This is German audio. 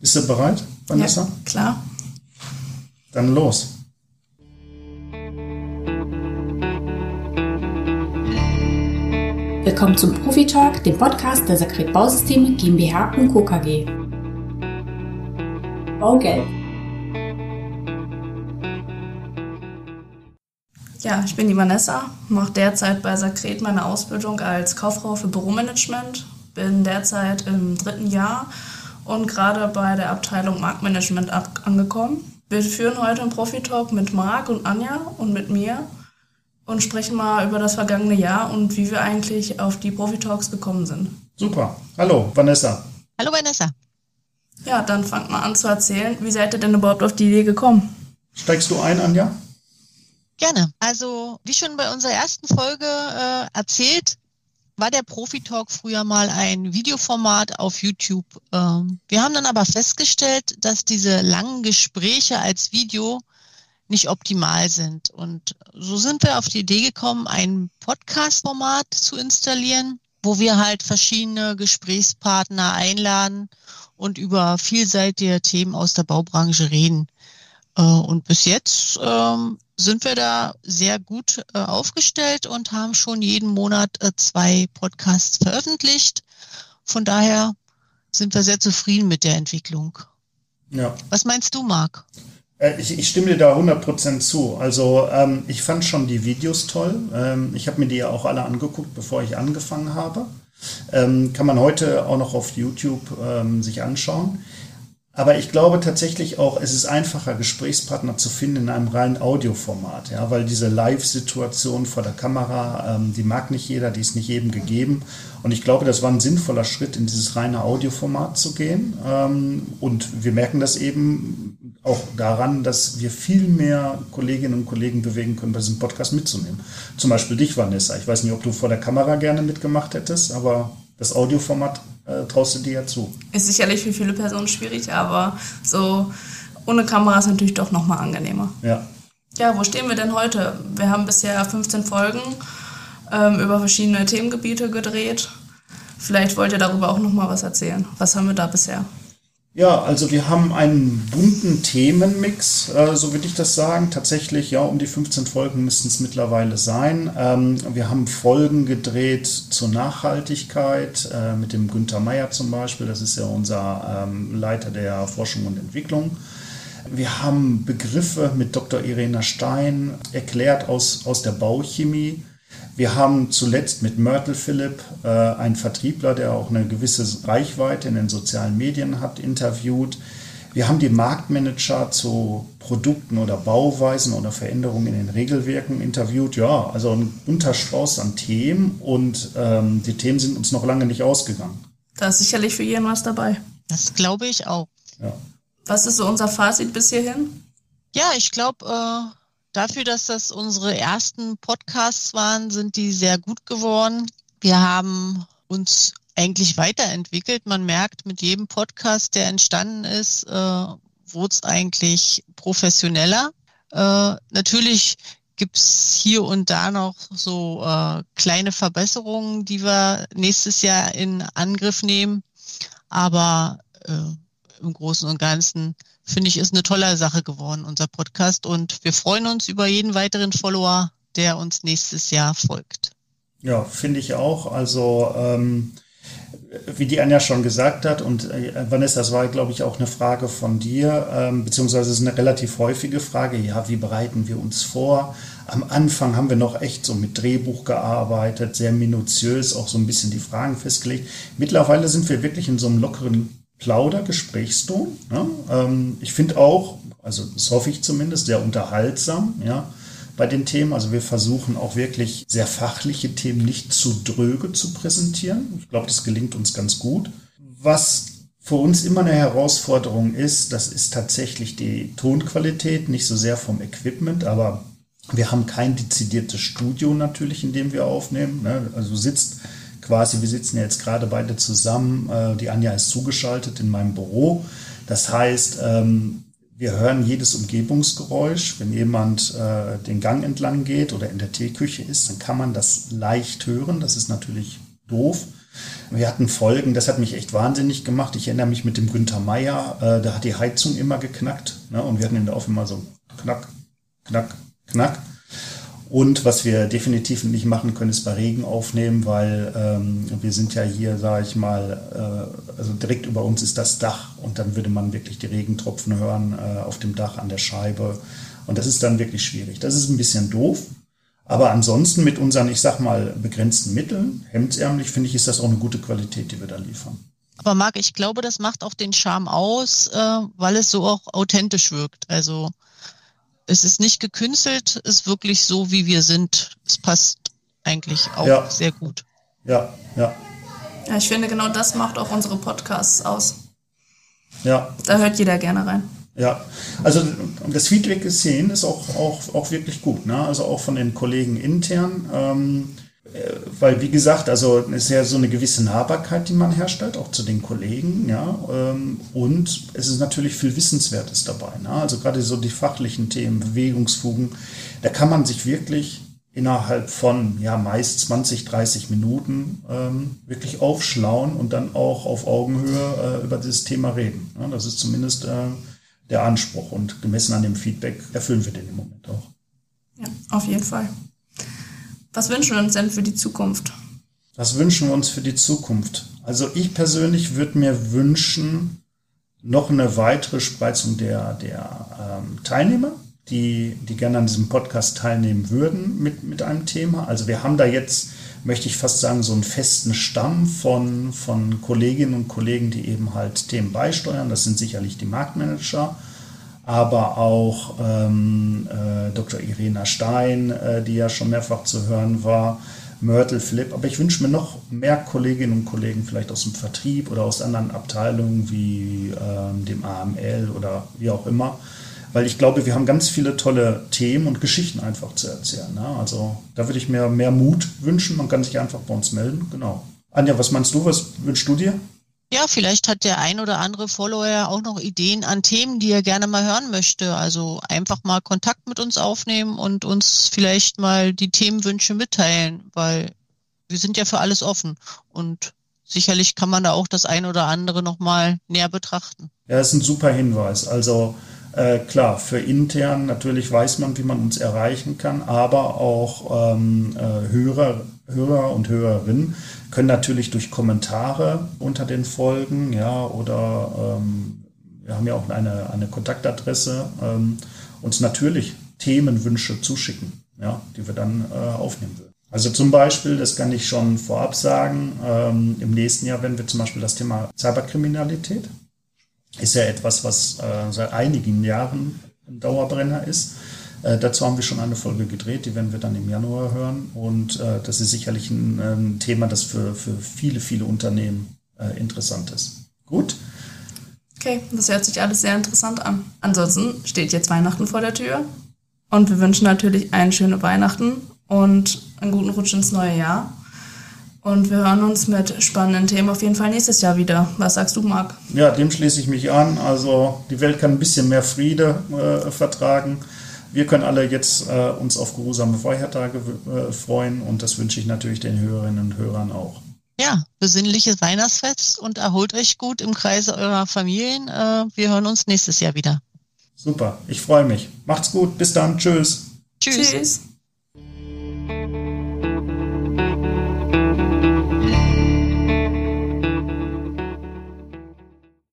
Bist du bereit, Vanessa? Ja, klar. Dann los. Willkommen zum Profi Talk, dem Podcast der Sakret Bausysteme GmbH und Co. KG. Baugelb. Ja, ich bin die Vanessa, mache derzeit bei Sakret meine Ausbildung als Kauffrau für Büromanagement, bin derzeit im dritten Jahr und gerade bei der Abteilung Marktmanagement angekommen. Wir führen heute einen Profi-Talk mit Marc und Anja und mit mir und sprechen mal über das vergangene Jahr und wie wir eigentlich auf die Profi-Talks gekommen sind. Super. Hallo, Vanessa. Hallo, Vanessa. Ja, dann fangt mal an zu erzählen. Wie seid ihr denn überhaupt auf die Idee gekommen? Steigst du ein, Anja? Gerne. Also, wie schon bei unserer ersten Folge äh, erzählt, war der Profi-Talk früher mal ein Videoformat auf YouTube. Ähm, wir haben dann aber festgestellt, dass diese langen Gespräche als Video nicht optimal sind. Und so sind wir auf die Idee gekommen, ein Podcast-Format zu installieren, wo wir halt verschiedene Gesprächspartner einladen und über vielseitige Themen aus der Baubranche reden. Äh, und bis jetzt ähm, sind wir da sehr gut äh, aufgestellt und haben schon jeden Monat äh, zwei Podcasts veröffentlicht. Von daher sind wir sehr zufrieden mit der Entwicklung. Ja. Was meinst du, Marc? Ich, ich, stimme dir da 100% zu. Also ähm, ich fand schon die Videos toll. Ähm, ich habe mir die ja auch alle angeguckt, bevor ich angefangen habe. Ähm, kann man heute auch noch auf YouTube ähm, sich anschauen. Aber ich glaube tatsächlich auch, es ist einfacher, Gesprächspartner zu finden in einem reinen Audioformat, ja, weil diese Live-Situation vor der Kamera, ähm, die mag nicht jeder, die ist nicht jedem gegeben. Und ich glaube, das war ein sinnvoller Schritt, in dieses reine Audioformat zu gehen. Ähm, und wir merken das eben auch daran, dass wir viel mehr Kolleginnen und Kollegen bewegen können, bei diesem Podcast mitzunehmen. Zum Beispiel dich, Vanessa. Ich weiß nicht, ob du vor der Kamera gerne mitgemacht hättest, aber das Audioformat äh, traust du dir ja zu. Ist sicherlich für viele Personen schwierig, aber so ohne Kamera ist natürlich doch nochmal angenehmer. Ja. Ja, wo stehen wir denn heute? Wir haben bisher 15 Folgen ähm, über verschiedene Themengebiete gedreht. Vielleicht wollt ihr darüber auch nochmal was erzählen. Was haben wir da bisher? Ja, also wir haben einen bunten Themenmix, äh, so würde ich das sagen. Tatsächlich, ja, um die 15 Folgen müssten es mittlerweile sein. Ähm, wir haben Folgen gedreht zur Nachhaltigkeit äh, mit dem Günther Meyer zum Beispiel. Das ist ja unser ähm, Leiter der Forschung und Entwicklung. Wir haben Begriffe mit Dr. Irena Stein erklärt aus, aus der Bauchemie. Wir haben zuletzt mit Myrtle Philipp, äh, einen Vertriebler, der auch eine gewisse Reichweite in den sozialen Medien hat, interviewt. Wir haben die Marktmanager zu Produkten oder Bauweisen oder Veränderungen in den Regelwerken interviewt. Ja, also ein Unterstrauß an Themen und ähm, die Themen sind uns noch lange nicht ausgegangen. Da ist sicherlich für jeden was dabei. Das glaube ich auch. Ja. Was ist so unser Fazit bis hierhin? Ja, ich glaube, äh, Dafür, dass das unsere ersten Podcasts waren, sind die sehr gut geworden. Wir haben uns eigentlich weiterentwickelt. Man merkt, mit jedem Podcast, der entstanden ist, äh, wurde es eigentlich professioneller. Äh, natürlich gibt's hier und da noch so äh, kleine Verbesserungen, die wir nächstes Jahr in Angriff nehmen. Aber äh, im Großen und Ganzen finde ich, ist eine tolle Sache geworden, unser Podcast. Und wir freuen uns über jeden weiteren Follower, der uns nächstes Jahr folgt. Ja, finde ich auch. Also, ähm, wie die Anja schon gesagt hat, und äh, Vanessa, das war, glaube ich, auch eine Frage von dir, ähm, beziehungsweise ist eine relativ häufige Frage. Ja, wie bereiten wir uns vor? Am Anfang haben wir noch echt so mit Drehbuch gearbeitet, sehr minutiös, auch so ein bisschen die Fragen festgelegt. Mittlerweile sind wir wirklich in so einem lockeren Plauder-Gesprächston. Ja? Ähm, ich finde auch, also das hoffe ich zumindest, sehr unterhaltsam ja, bei den Themen. Also wir versuchen auch wirklich sehr fachliche Themen nicht zu dröge zu präsentieren. Ich glaube, das gelingt uns ganz gut. Was für uns immer eine Herausforderung ist, das ist tatsächlich die Tonqualität, nicht so sehr vom Equipment, aber wir haben kein dezidiertes Studio natürlich, in dem wir aufnehmen. Ne? Also sitzt quasi, wir sitzen jetzt gerade beide zusammen, äh, die Anja ist zugeschaltet in meinem Büro. Das heißt, ähm, wir hören jedes Umgebungsgeräusch. Wenn jemand äh, den Gang entlang geht oder in der Teeküche ist, dann kann man das leicht hören. Das ist natürlich doof. Wir hatten Folgen, das hat mich echt wahnsinnig gemacht. Ich erinnere mich mit dem Günther Meier, äh, da hat die Heizung immer geknackt. Ne? Und wir hatten in der Off immer so knack, knack, knack. Und was wir definitiv nicht machen können, ist bei Regen aufnehmen, weil ähm, wir sind ja hier, sage ich mal, äh, also direkt über uns ist das Dach und dann würde man wirklich die Regentropfen hören äh, auf dem Dach an der Scheibe. Und das ist dann wirklich schwierig. Das ist ein bisschen doof. Aber ansonsten mit unseren, ich sag mal, begrenzten Mitteln, hemdsärmlich, finde ich, ist das auch eine gute Qualität, die wir da liefern. Aber Marc, ich glaube, das macht auch den Charme aus, äh, weil es so auch authentisch wirkt. Also es ist nicht gekünstelt, ist wirklich so, wie wir sind. Es passt eigentlich auch ja. sehr gut. Ja, ja. Ja, ich finde, genau das macht auch unsere Podcasts aus. Ja. Da hört jeder gerne rein. Ja, also das Feedback gesehen ist auch, auch, auch wirklich gut. Ne? Also auch von den Kollegen intern. Ähm, äh, weil, wie gesagt, also es ist ja so eine gewisse Nahbarkeit, die man herstellt, auch zu den Kollegen, ja. Ähm, und es ist natürlich viel Wissenswertes dabei. Ne? Also gerade so die fachlichen Themen, Bewegungsfugen, da kann man sich wirklich innerhalb von ja meist 20, 30 Minuten ähm, wirklich aufschlauen und dann auch auf Augenhöhe äh, über dieses Thema reden. Ja, das ist zumindest äh, der Anspruch und gemessen an dem Feedback erfüllen wir den im Moment auch. Ja, auf jeden Fall. Was wünschen wir uns denn für die Zukunft? Was wünschen wir uns für die Zukunft? Also ich persönlich würde mir wünschen, noch eine weitere Spreizung der, der ähm, Teilnehmer, die, die gerne an diesem Podcast teilnehmen würden mit, mit einem Thema. Also wir haben da jetzt, möchte ich fast sagen, so einen festen Stamm von, von Kolleginnen und Kollegen, die eben halt Themen beisteuern. Das sind sicherlich die Marktmanager aber auch ähm, äh, Dr. Irena Stein, äh, die ja schon mehrfach zu hören war, Myrtle Flip. Aber ich wünsche mir noch mehr Kolleginnen und Kollegen vielleicht aus dem Vertrieb oder aus anderen Abteilungen wie ähm, dem AML oder wie auch immer. Weil ich glaube, wir haben ganz viele tolle Themen und Geschichten einfach zu erzählen. Ne? Also da würde ich mir mehr Mut wünschen. Man kann sich einfach bei uns melden. Genau. Anja, was meinst du? Was wünschst du dir? Ja, vielleicht hat der ein oder andere Follower auch noch Ideen an Themen, die er gerne mal hören möchte. Also einfach mal Kontakt mit uns aufnehmen und uns vielleicht mal die Themenwünsche mitteilen, weil wir sind ja für alles offen und sicherlich kann man da auch das ein oder andere nochmal näher betrachten. Ja, ist ein super Hinweis. Also äh, klar, für intern natürlich weiß man, wie man uns erreichen kann, aber auch ähm, äh, Hörer, Hörer und Hörerinnen können natürlich durch Kommentare unter den Folgen, ja, oder ähm, wir haben ja auch eine, eine Kontaktadresse, ähm, uns natürlich Themenwünsche zuschicken, ja, die wir dann äh, aufnehmen würden. Also zum Beispiel, das kann ich schon vorab sagen, ähm, im nächsten Jahr, wenn wir zum Beispiel das Thema Cyberkriminalität, ist ja etwas, was äh, seit einigen Jahren ein Dauerbrenner ist. Äh, dazu haben wir schon eine Folge gedreht, die werden wir dann im Januar hören. Und äh, das ist sicherlich ein, ein, Thema, das für, für viele, viele Unternehmen äh, interessant ist. Gut. Okay, das hört sich alles sehr interessant an. Ansonsten steht jetzt Weihnachten vor der Tür. Und wir wünschen natürlich einen schönen Weihnachten und einen guten Rutsch ins neue Jahr. Und wir hören uns mit spannenden Themen auf jeden Fall nächstes Jahr wieder. Was sagst du, Marc? Ja, dem schließe ich mich an. Also die Welt kann ein bisschen mehr Friede äh, vertragen. Wir können alle jetzt äh, uns auf geruhsame Feiertage äh, freuen und das wünsche ich natürlich den Hörerinnen und Hörern auch. Ja, besinnliches Weihnachtsfest und erholt euch gut im Kreise eurer Familien. Äh, wir hören uns nächstes Jahr wieder. Super, ich freue mich. Macht's gut, bis dann, tschüss. Tschüss. tschüss.